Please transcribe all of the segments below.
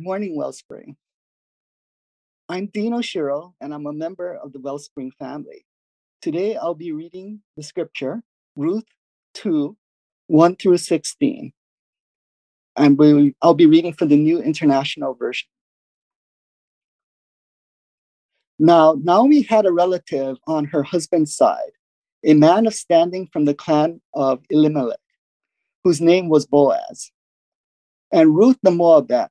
Morning, Wellspring. I'm Dean Oshiro, and I'm a member of the Wellspring family. Today, I'll be reading the scripture, Ruth 2 1 through 16. And I'll be reading from the New International Version. Now, Naomi had a relative on her husband's side, a man of standing from the clan of Elimelech, whose name was Boaz. And Ruth the Moabite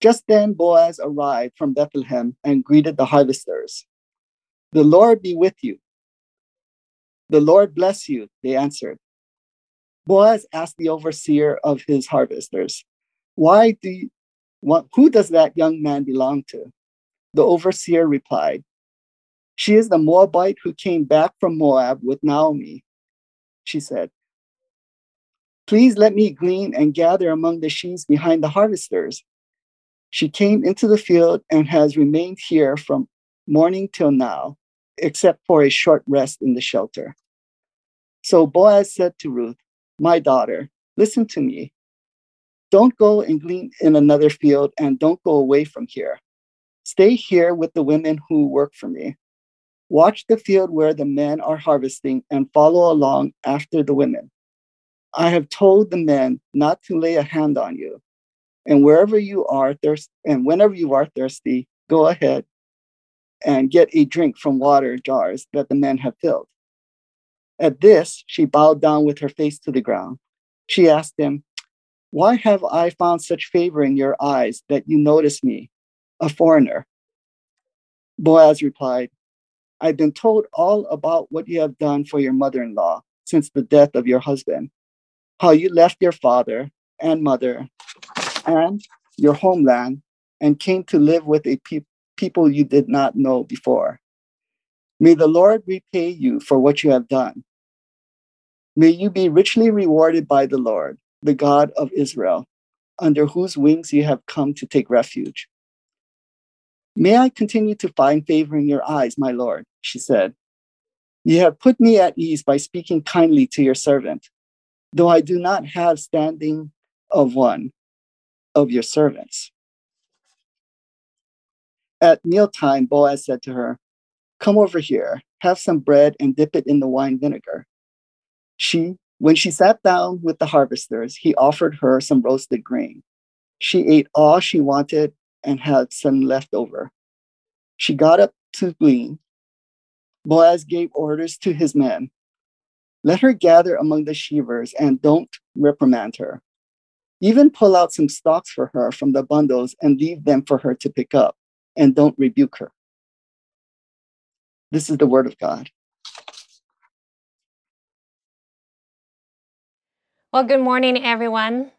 Just then, Boaz arrived from Bethlehem and greeted the harvesters. The Lord be with you. The Lord bless you, they answered. Boaz asked the overseer of his harvesters, Why do you, what, who does that young man belong to? The overseer replied, She is the Moabite who came back from Moab with Naomi. She said, Please let me glean and gather among the sheaves behind the harvesters. She came into the field and has remained here from morning till now, except for a short rest in the shelter. So Boaz said to Ruth, My daughter, listen to me. Don't go and glean in another field and don't go away from here. Stay here with the women who work for me. Watch the field where the men are harvesting and follow along after the women. I have told the men not to lay a hand on you. And wherever you are thirst and whenever you are thirsty, go ahead and get a drink from water jars that the men have filled. At this, she bowed down with her face to the ground. She asked him, Why have I found such favor in your eyes that you notice me, a foreigner? Boaz replied, I've been told all about what you have done for your mother in law since the death of your husband, how you left your father and mother and your homeland and came to live with a pe- people you did not know before. May the Lord repay you for what you have done. May you be richly rewarded by the Lord, the God of Israel, under whose wings you have come to take refuge. May I continue to find favor in your eyes, my Lord, she said. You have put me at ease by speaking kindly to your servant, though I do not have standing of one of your servants. At mealtime, Boaz said to her, Come over here, have some bread and dip it in the wine vinegar. She, when she sat down with the harvesters, he offered her some roasted grain. She ate all she wanted and had some left over. She got up to glean. Boaz gave orders to his men Let her gather among the sheavers and don't reprimand her. Even pull out some stalks for her from the bundles and leave them for her to pick up, and don't rebuke her. This is the word of God. Well, good morning, everyone.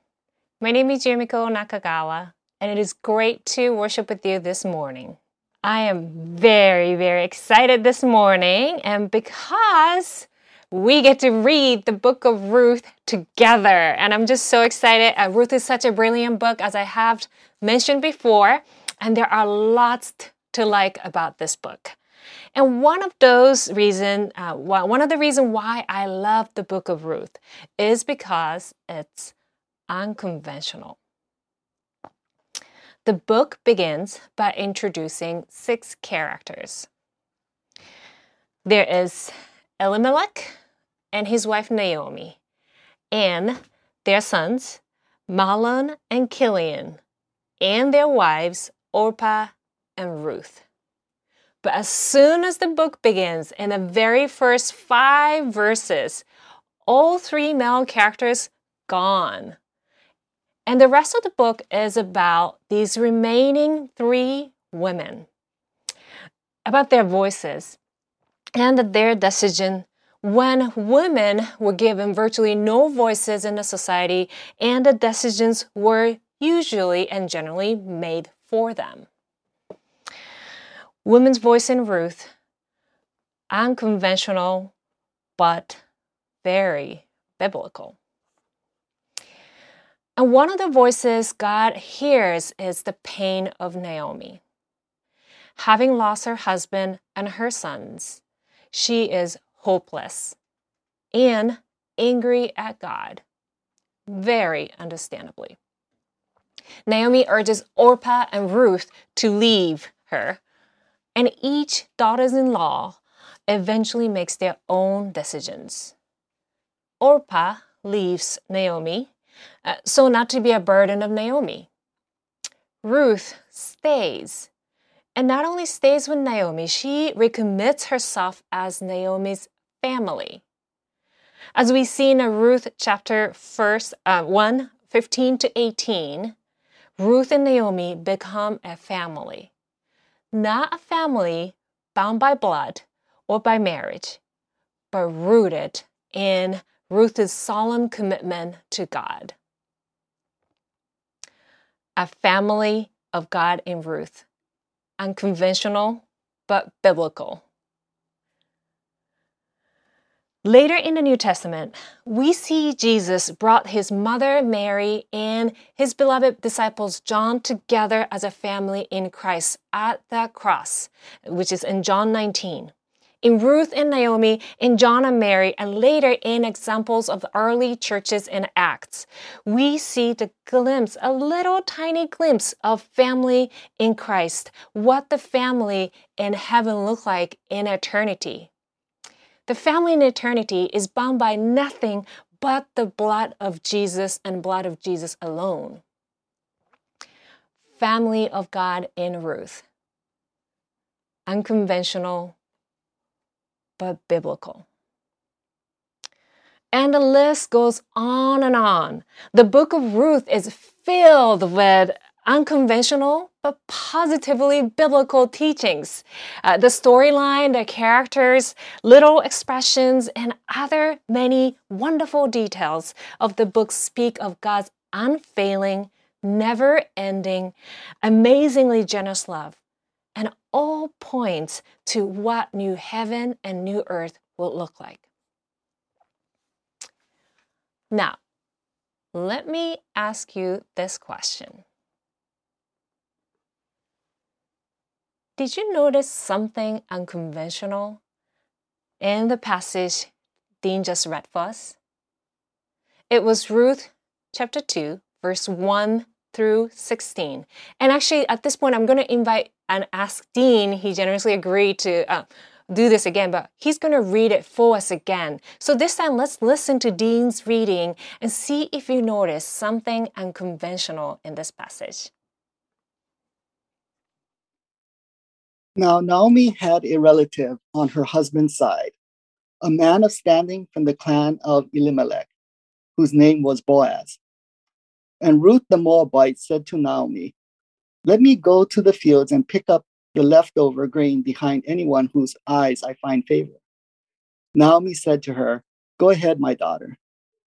My name is Yumiko Nakagawa, and it is great to worship with you this morning. I am very, very excited this morning, and because we get to read the book of Ruth together. And I'm just so excited. Uh, Ruth is such a brilliant book, as I have mentioned before. And there are lots to like about this book. And one of those reason, uh, one of the reason why I love the book of Ruth is because it's unconventional. The book begins by introducing six characters. There is Elimelech, and his wife Naomi, and their sons, Mahlon and Chilion, and their wives, Orpah and Ruth. But as soon as the book begins, in the very first five verses, all three male characters gone. And the rest of the book is about these remaining three women, about their voices and their decision when women were given virtually no voices in the society and the decisions were usually and generally made for them. woman's voice in Ruth, unconventional, but very biblical. And one of the voices God hears is the pain of Naomi. Having lost her husband and her sons, she is hopeless and angry at God, very understandably. Naomi urges Orpah and Ruth to leave her, and each daughters in law eventually makes their own decisions. Orpah leaves Naomi uh, so not to be a burden of Naomi. Ruth stays. And not only stays with Naomi, she recommits herself as Naomi's family. As we see in Ruth chapter first, uh, 1, 15 to 18, Ruth and Naomi become a family. Not a family bound by blood or by marriage, but rooted in Ruth's solemn commitment to God. A family of God in Ruth, unconventional but biblical. Later in the New Testament, we see Jesus brought his mother Mary and his beloved disciples John together as a family in Christ at the cross, which is in John 19. In Ruth and Naomi, in John and Mary, and later in examples of early churches in Acts, we see the glimpse, a little tiny glimpse of family in Christ, what the family in heaven look like in eternity. The family in eternity is bound by nothing but the blood of Jesus and blood of Jesus alone. Family of God in Ruth. Unconventional, but biblical. And the list goes on and on. The book of Ruth is filled with unconventional but positively biblical teachings. Uh, the storyline, the characters, little expressions, and other many wonderful details of the book speak of God's unfailing, never ending, amazingly generous love. And all points to what new heaven and new earth will look like. Now, let me ask you this question. Did you notice something unconventional in the passage Dean just read for us? It was Ruth chapter 2, verse 1 through 16. And actually, at this point, I'm going to invite and ask Dean. He generously agreed to uh, do this again, but he's going to read it for us again. So this time, let's listen to Dean's reading and see if you notice something unconventional in this passage. Now, Naomi had a relative on her husband's side, a man of standing from the clan of Elimelech, whose name was Boaz. And Ruth the Moabite said to Naomi, Let me go to the fields and pick up the leftover grain behind anyone whose eyes I find favor. Naomi said to her, Go ahead, my daughter.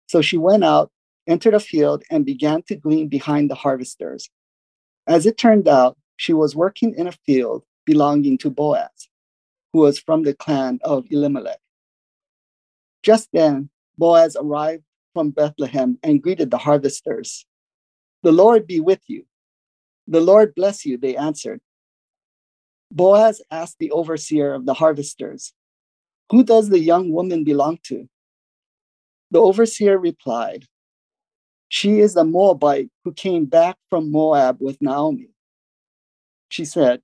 So she went out, entered a field, and began to glean behind the harvesters. As it turned out, she was working in a field belonging to Boaz, who was from the clan of Elimelech. Just then, Boaz arrived from Bethlehem and greeted the harvesters. The Lord be with you. The Lord bless you, they answered. Boaz asked the overseer of the harvesters, Who does the young woman belong to? The overseer replied, She is a Moabite who came back from Moab with Naomi. She said,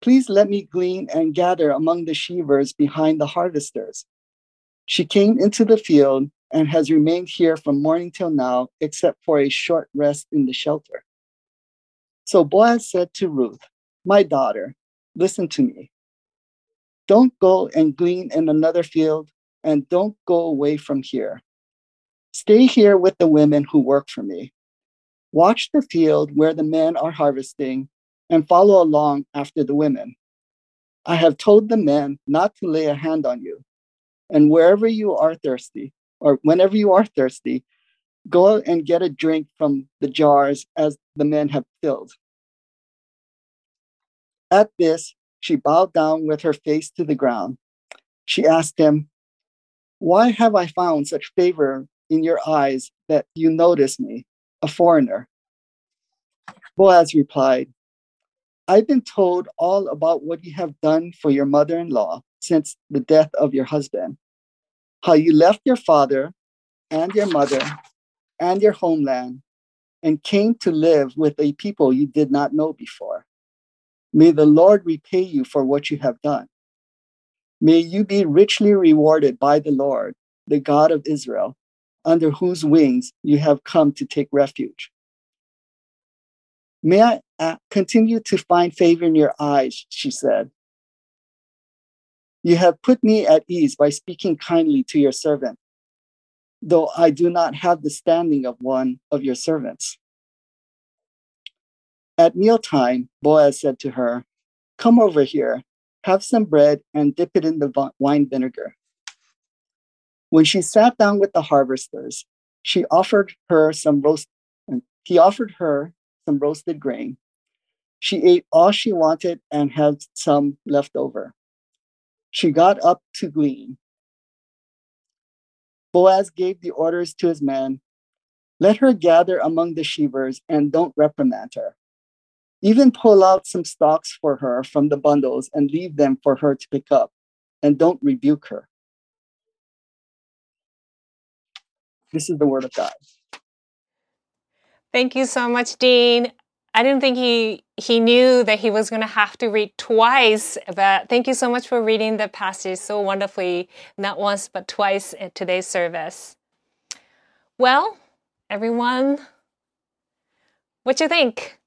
Please let me glean and gather among the sheavers behind the harvesters. She came into the field and has remained here from morning till now, except for a short rest in the shelter. So Boaz said to Ruth, My daughter, listen to me. Don't go and glean in another field, and don't go away from here. Stay here with the women who work for me. Watch the field where the men are harvesting and follow along after the women. I have told the men not to lay a hand on you. And wherever you are thirsty, or whenever you are thirsty, go and get a drink from the jars as the men have filled. At this, she bowed down with her face to the ground. She asked him, Why have I found such favor in your eyes that you notice me, a foreigner? Boaz replied, I've been told all about what you have done for your mother in law since the death of your husband, how you left your father and your mother and your homeland and came to live with a people you did not know before. May the Lord repay you for what you have done. May you be richly rewarded by the Lord, the God of Israel, under whose wings you have come to take refuge. May I uh, continue to find favor in your eyes, she said. You have put me at ease by speaking kindly to your servant, though I do not have the standing of one of your servants. At mealtime, Boaz said to her, Come over here, have some bread, and dip it in the wine vinegar. When she sat down with the harvesters, she offered her some roast. He offered her some roasted grain. She ate all she wanted and had some left over. She got up to glean. Boaz gave the orders to his men Let her gather among the sheavers and don't reprimand her. Even pull out some stalks for her from the bundles and leave them for her to pick up, and don't rebuke her. This is the word of God. Thank you so much, Dean. I didn't think he he knew that he was going to have to read twice, but thank you so much for reading the passage so wonderfully, not once but twice at today's service. Well, everyone, what you think?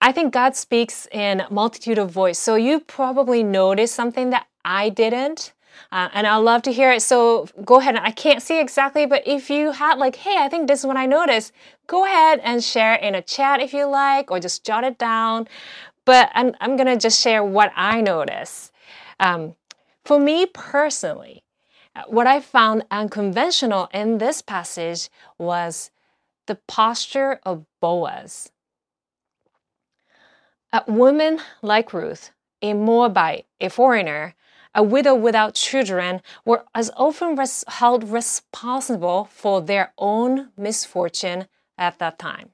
I think God speaks in multitude of voice. So you probably noticed something that I didn't. Uh, and I'd love to hear it. So go ahead. I can't see exactly, but if you had like, hey, I think this is what I noticed, go ahead and share in a chat if you like, or just jot it down. But I'm, I'm going to just share what I noticed. Um, for me personally, uh, what I found unconventional in this passage was the posture of Boaz. A woman like Ruth, a Moabite, a foreigner, a widow without children, were as often res- held responsible for their own misfortune at that time.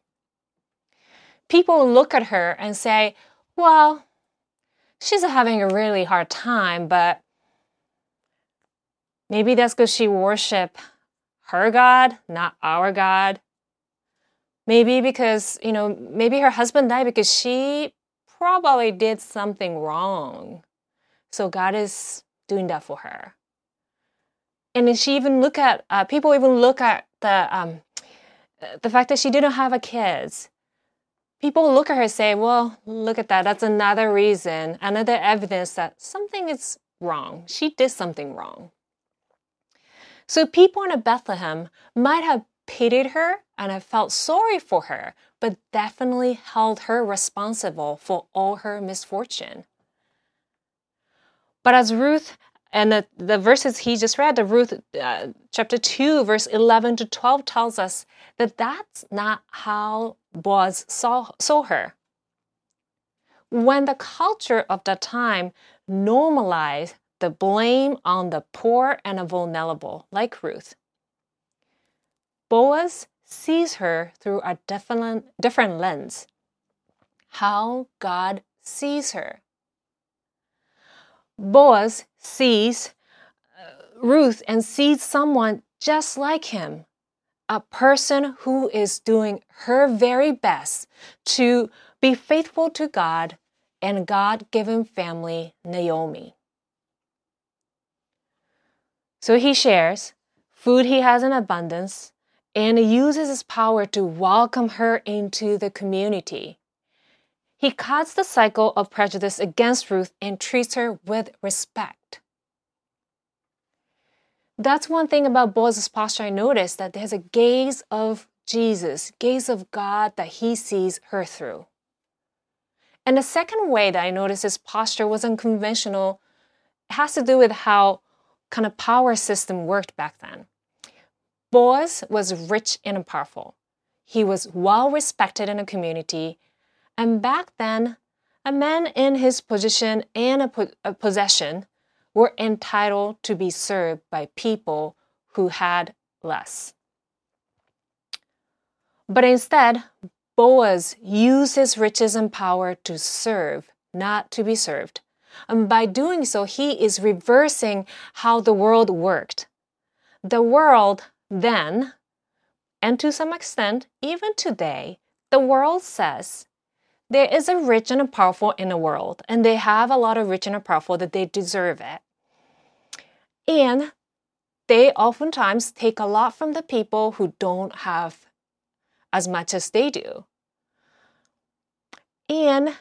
People look at her and say, well, she's having a really hard time, but maybe that's because she worship her God, not our God. Maybe because, you know, maybe her husband died because she probably did something wrong. So God is doing that for her. And then she even look at uh, people even look at the um, the fact that she didn't have a kids. People look at her and say, "Well, look at that. That's another reason, another evidence that something is wrong. She did something wrong." So people in Bethlehem might have pitied her and have felt sorry for her but definitely held her responsible for all her misfortune. But as Ruth and the, the verses he just read, the Ruth uh, chapter 2, verse 11 to 12 tells us that that's not how Boaz saw, saw her. When the culture of that time normalized the blame on the poor and the vulnerable, like Ruth, Boaz sees her through a different, different lens. How God sees her. Boaz sees uh, Ruth and sees someone just like him, a person who is doing her very best to be faithful to God and God given family, Naomi. So he shares food he has in abundance, and uses his power to welcome her into the community. He cuts the cycle of prejudice against Ruth and treats her with respect. That's one thing about Boaz's posture I noticed that there's a gaze of Jesus, gaze of God that he sees her through. And the second way that I noticed his posture was unconventional it has to do with how kind of power system worked back then. Boaz was rich and powerful. He was well respected in the community, and back then, a man in his position and a, po- a possession were entitled to be served by people who had less. But instead, Boaz used his riches and power to serve, not to be served. And by doing so, he is reversing how the world worked. The world then, and to some extent, even today, the world says there is a rich and a powerful in the world, and they have a lot of rich and a powerful that they deserve it. And they oftentimes take a lot from the people who don't have as much as they do. And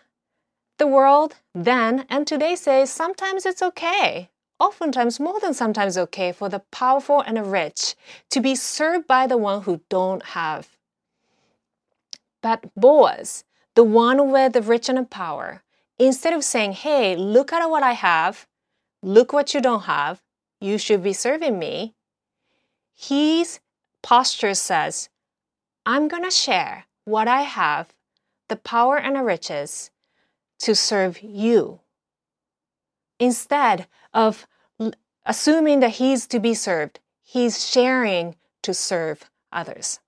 the world then and today says sometimes it's okay, oftentimes more than sometimes okay, for the powerful and the rich to be served by the one who don't have. But Boaz, the one with the rich and power, instead of saying, hey, look at what I have, look what you don't have, you should be serving me. His posture says, I'm going to share what I have, the power and the riches, to serve you. Instead of assuming that he's to be served, he's sharing to serve others.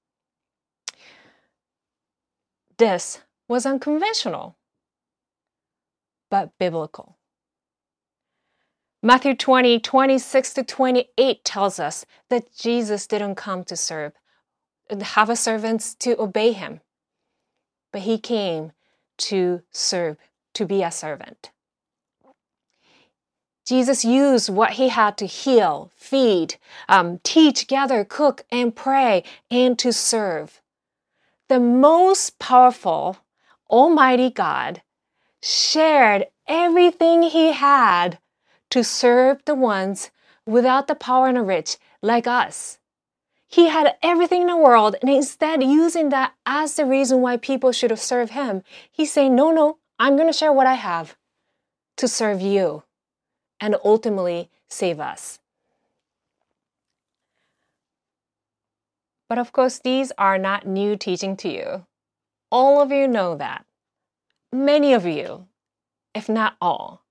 This was unconventional, but biblical. Matthew 20, 26 to 28 tells us that Jesus didn't come to serve, have a servants to obey him, but he came to serve, to be a servant. Jesus used what he had to heal, feed, um, teach, gather, cook, and pray, and to serve. The most powerful, Almighty God shared everything he had to serve the ones without the power and the rich, like us. He had everything in the world, and instead, using that as the reason why people should have served him, he's saying, No, no, I'm going to share what I have to serve you and ultimately save us. But of course, these are not new teaching to you. All of you know that. Many of you, if not all,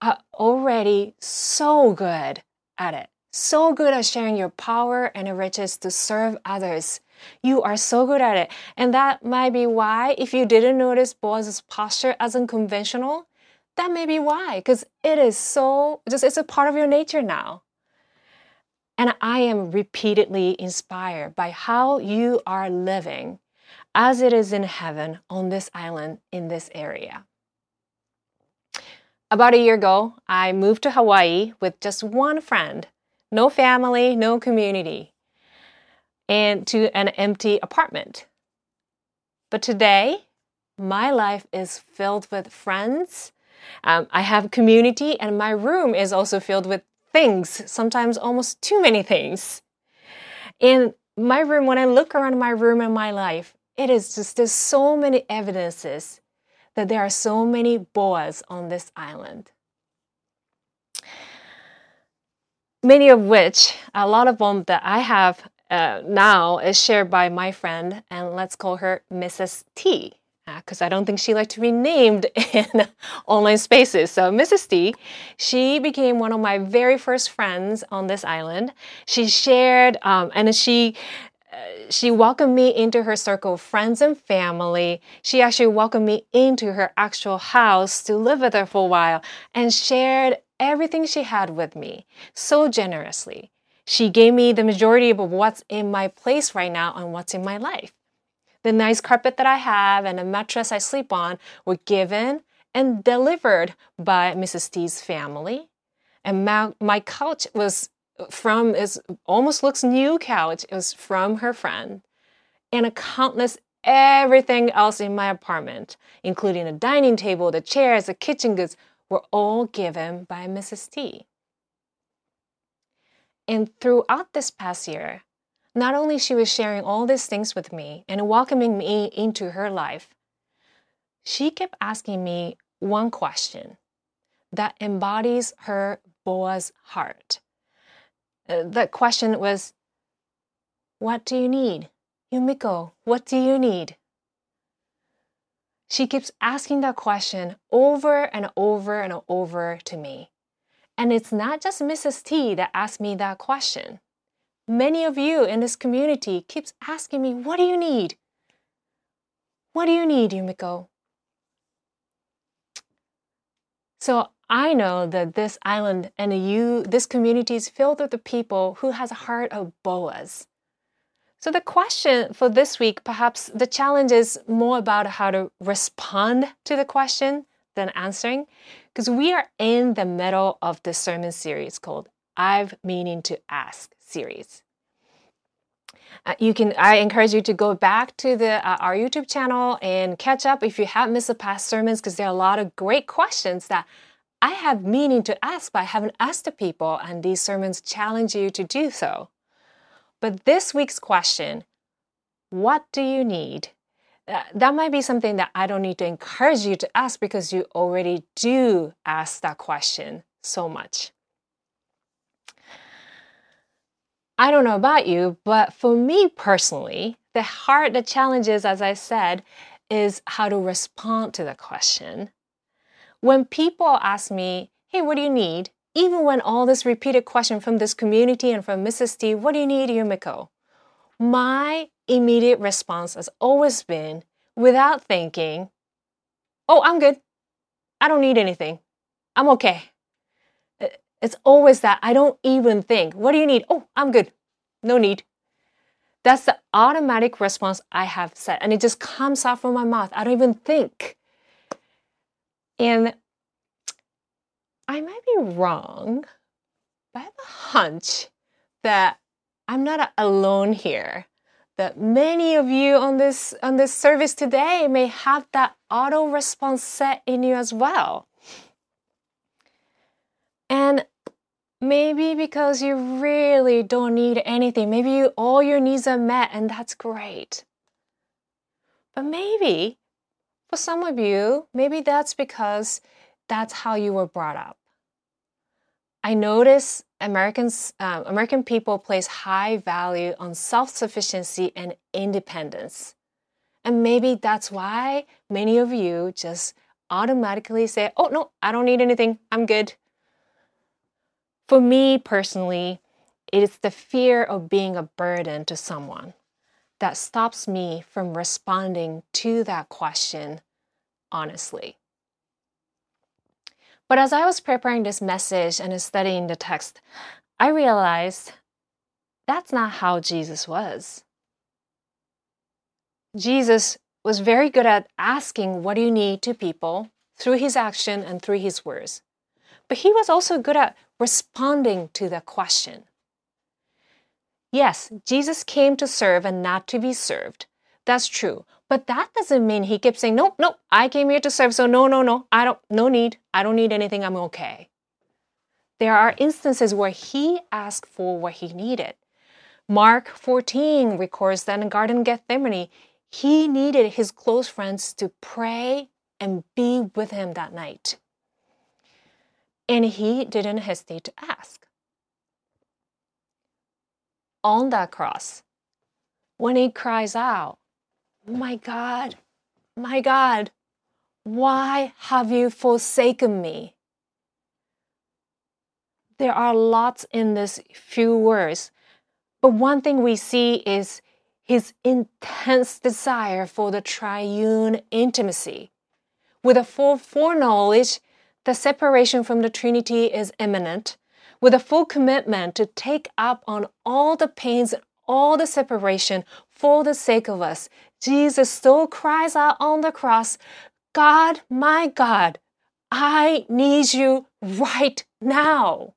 are already so good at it, so good at sharing your power and your riches to serve others. You are so good at it. And that might be why, if you didn't notice Boaz's posture as unconventional, that may be why, because it is so, just it's a part of your nature now. And I am repeatedly inspired by how you are living as it is in heaven on this island in this area. About a year ago, I moved to Hawaii with just one friend, no family, no community, and to an empty apartment. But today, my life is filled with friends. Um, I have community, and my room is also filled with things, sometimes almost too many things. In my room, when I look around my room and my life, it is just, there's so many evidences that there are so many Boaz on this island. Many of which, a lot of them that I have uh, now is shared by my friend, and let's call her Mrs. T, because uh, I don't think she liked to be named in online spaces. So, Mrs. T, she became one of my very first friends on this island. She shared, um, and she she welcomed me into her circle of friends and family. She actually welcomed me into her actual house to live with her for a while and shared everything she had with me so generously. She gave me the majority of what's in my place right now and what's in my life. The nice carpet that I have and the mattress I sleep on were given and delivered by Mrs. T's family. And my, my couch was from is almost looks new couch. Was from her friend, and a countless everything else in my apartment, including the dining table, the chairs, the kitchen goods, were all given by Mrs. T. And throughout this past year, not only she was sharing all these things with me and welcoming me into her life, she kept asking me one question that embodies her Boaz heart. Uh, the question was, What do you need? Yumiko, what do you need? She keeps asking that question over and over and over to me. And it's not just Mrs. T that asked me that question. Many of you in this community keeps asking me, what do you need? What do you need, Yumiko? So I know that this island and you, this community is filled with the people who has a heart of Boaz. So the question for this week, perhaps the challenge is more about how to respond to the question than answering, because we are in the middle of the sermon series called I've Meaning to Ask series. Uh, you can I encourage you to go back to the uh, our YouTube channel and catch up if you have missed the past sermons because there are a lot of great questions that I have meaning to ask but I haven't asked the people and these sermons challenge you to do so. But this week's question, what do you need? Uh, that might be something that I don't need to encourage you to ask because you already do ask that question so much. I don't know about you, but for me personally, the hard, the challenges, as I said, is how to respond to the question. When people ask me, hey, what do you need? Even when all this repeated question from this community and from Mrs. T, what do you need, Yumiko? My immediate response has always been, without thinking, oh, I'm good. I don't need anything. I'm okay. Uh, it's always that I don't even think. What do you need? Oh, I'm good. No need. That's the automatic response I have said. And it just comes out from my mouth. I don't even think. And I might be wrong, but I have a hunch that I'm not alone here. That many of you on this on this service today may have that auto response set in you as well. And maybe because you really don't need anything, maybe you, all your needs are met and that's great. But maybe for some of you, maybe that's because that's how you were brought up. I notice Americans, uh, American people place high value on self-sufficiency and independence. And maybe that's why many of you just automatically say, oh, no, I don't need anything. I'm good. For me personally, it is the fear of being a burden to someone that stops me from responding to that question honestly. But as I was preparing this message and studying the text, I realized that's not how Jesus was. Jesus was very good at asking, What do you need to people through his action and through his words. But he was also good at responding to the question. Yes, Jesus came to serve and not to be served. That's true. But that doesn't mean he kept saying, nope, nope, I came here to serve, so no, no, no, I don't, no need, I don't need anything, I'm okay. There are instances where he asked for what he needed. Mark 14 records that in Garden Gethsemane, he needed his close friends to pray and be with him that night. And he didn't hesitate to ask. On that cross, when he cries out, my God, my God, why have you forsaken me? There are lots in this few words, but one thing we see is his intense desire for the triune intimacy. With a full foreknowledge, the separation from the Trinity is imminent, with a full commitment to take up on all the pains and all the separation for the sake of us, Jesus still cries out on the cross, God, my God, I need you right now.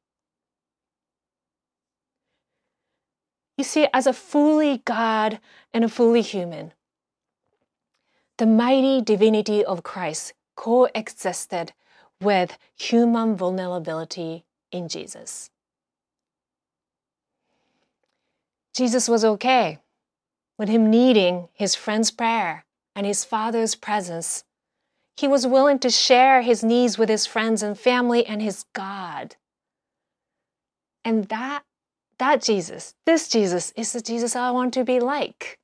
You see, as a fully God and a fully human, the mighty divinity of Christ coexisted with human vulnerability in Jesus. Jesus was okay with him needing his friend's prayer and his father's presence. He was willing to share his needs with his friends and family and his God. And that, that Jesus, this Jesus, is the Jesus I want to be like.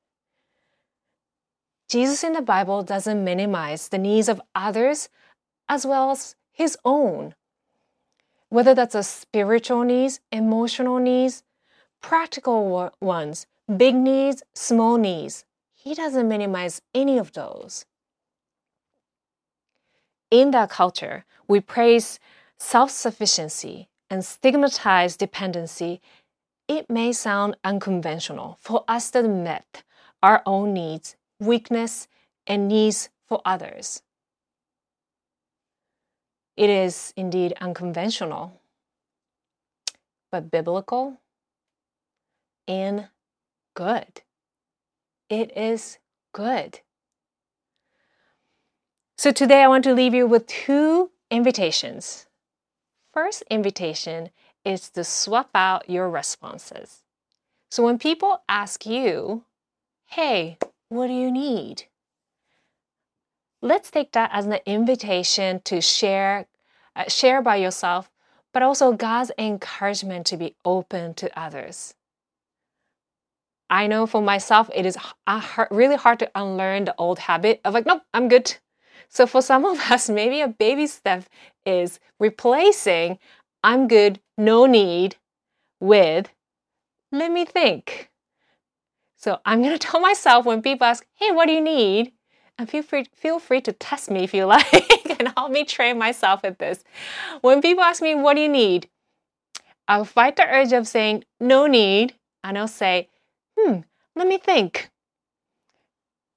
Jesus in the Bible doesn't minimize the needs of others as well as his own. Whether that's a spiritual needs, emotional needs, practical ones, big needs, small needs, he doesn't minimize any of those. In that culture, we praise self sufficiency and stigmatize dependency. It may sound unconventional for us to admit our own needs, weakness, and needs for others. It is indeed unconventional, but biblical and good. It is good. So today I want to leave you with two invitations. First invitation is to swap out your responses. So when people ask you, hey, what do you need? Let's take that as an invitation to share, uh, share by yourself, but also God's encouragement to be open to others. I know for myself, it is really hard to unlearn the old habit of like, nope, I'm good. So for some of us, maybe a baby step is replacing I'm good, no need with let me think. So I'm going to tell myself when people ask, hey, what do you need? And feel free, feel free to test me if you like and help me train myself at this. When people ask me, what do you need? I'll fight the urge of saying, no need. And I'll say, hmm, let me think.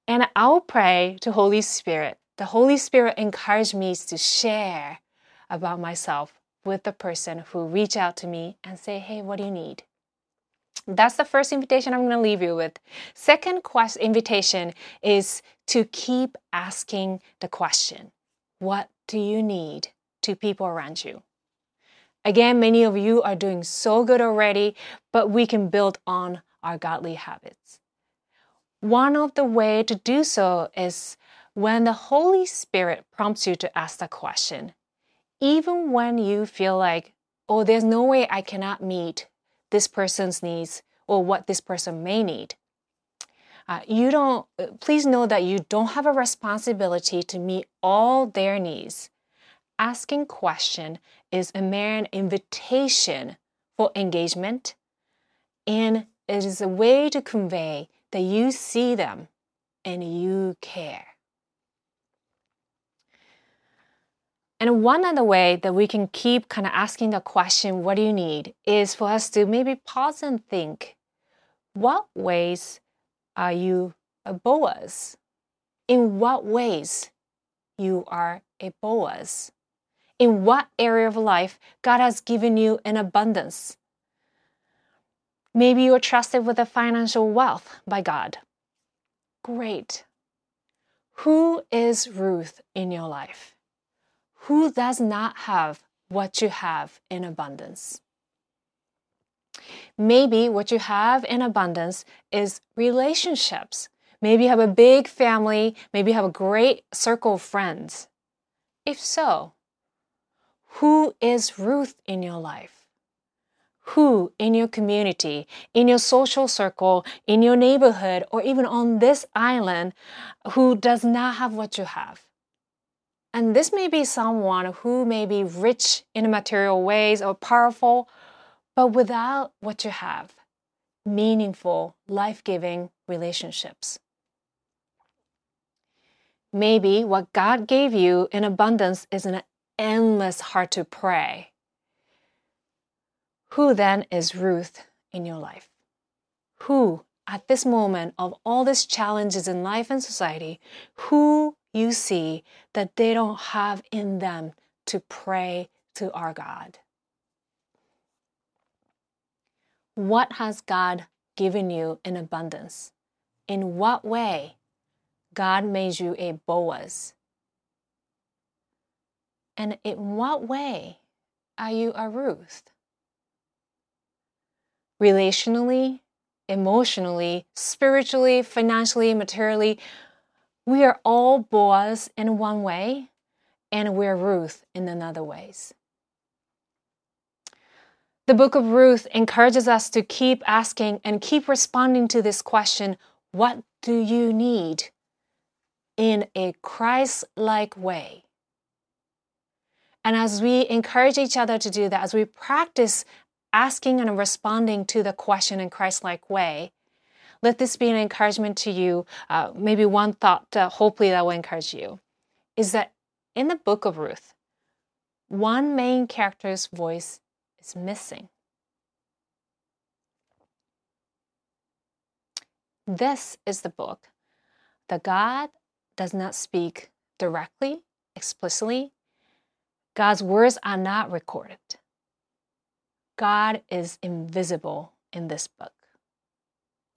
And I'll pray to Holy Spirit. The Holy Spirit encouraged me to share about myself with the person who reach out to me and say, hey, what do you need? That's the first invitation I'm going to leave you with. Second quest invitation is to keep asking the question, what do you need to people around you? Again, many of you are doing so good already, but we can build on our godly habits. One of the way to do so is when the Holy Spirit prompts you to ask the question, even when you feel like, oh, there's no way I cannot meet this person's needs or what this person may need. Uh, you don't, please know that you don't have a responsibility to meet all their needs. Asking question is a mere invitation for engagement and it is a way to convey that you see them and you care. And one other way that we can keep kind of asking the question, what do you need, is for us to maybe pause and think, what ways are you a Boaz? In what ways you are a Boaz? In what area of life God has given you an abundance? Maybe you're trusted with a financial wealth by God. Great. Who is Ruth in your life? Who does not have what you have in abundance? Maybe what you have in abundance is relationships. Maybe you have a big family, maybe you have a great circle of friends. If so, who is Ruth in your life? who in your community, in your social circle, in your neighborhood, or even on this island who does not have what you have. And this may be someone who may be rich in material ways or powerful, but without what you have meaningful, life giving relationships. Maybe what God gave you in abundance is an endless heart to pray who then is Ruth in your life? Who, at this moment of all these challenges in life and society, who you see that they don't have in them to pray to our God? What has God given you in abundance? In what way God made you a Boaz? And in what way are you a Ruth? relationally, emotionally, spiritually, financially, materially. We are all Boaz in one way, and we're Ruth in another ways. The book of Ruth encourages us to keep asking and keep responding to this question what do you need in a Christ like way. And as we encourage each other to do that, as we practice asking and responding to the question in Christ like way, let this be an encouragement to you. Uh, maybe one thought, uh, hopefully, that will encourage you is that in the book of Ruth, one main character's voice is missing. This is the book that God does not speak directly, explicitly. God's words are not recorded. God is invisible in this book.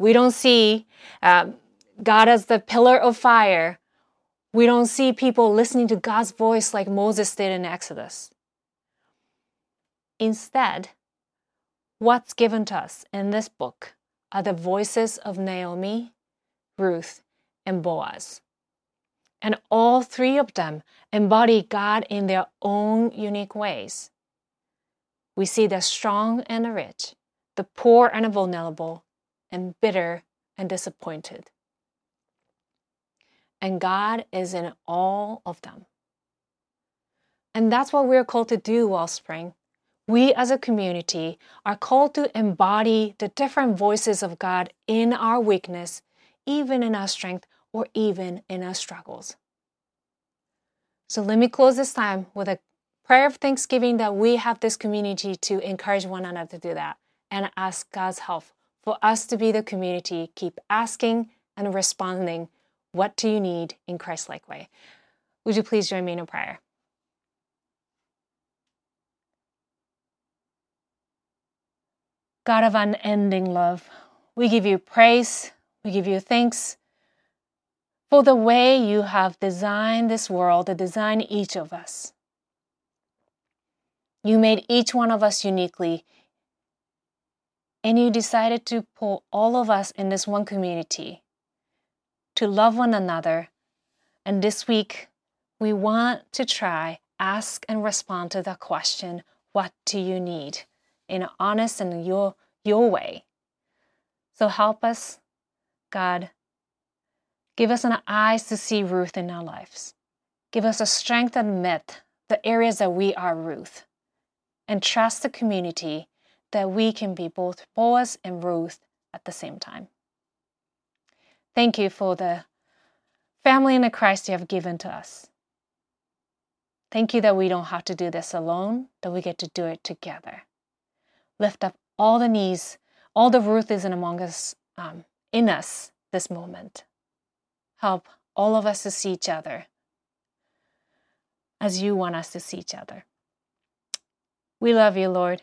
We don't see um, God as the pillar of fire. We don't see people listening to God's voice like Moses did in Exodus. Instead, what's given to us in this book are the voices of Naomi, Ruth, and Boaz. And all three of them embody God in their own unique ways. We see the strong and the rich, the poor and the vulnerable, and bitter and disappointed. And God is in all of them. And that's what we're called to do, Wellspring we as a community are called to embody the different voices of God in our weakness, even in our strength, or even in our struggles. So let me close this time with a prayer of thanksgiving that we have this community to encourage one another to do that and ask God's help for us to be the community, keep asking and responding, What do you need in Christ like way? Would you please join me in a prayer? God of unending love, we give you praise, we give you thanks for the way you have designed this world, to design each of us. You made each one of us uniquely, and you decided to pull all of us in this one community to love one another. And this week, we want to try, ask, and respond to the question what do you need? in an honest and your, your way. So help us, God. Give us an eyes to see Ruth in our lives. Give us a strength to admit the areas that we are Ruth. And trust the community that we can be both Boaz and Ruth at the same time. Thank you for the family in the Christ you have given to us. Thank you that we don't have to do this alone, that we get to do it together lift up all the knees, all the Ruth is in among us, um, in us this moment. Help all of us to see each other as you want us to see each other. We love you, Lord,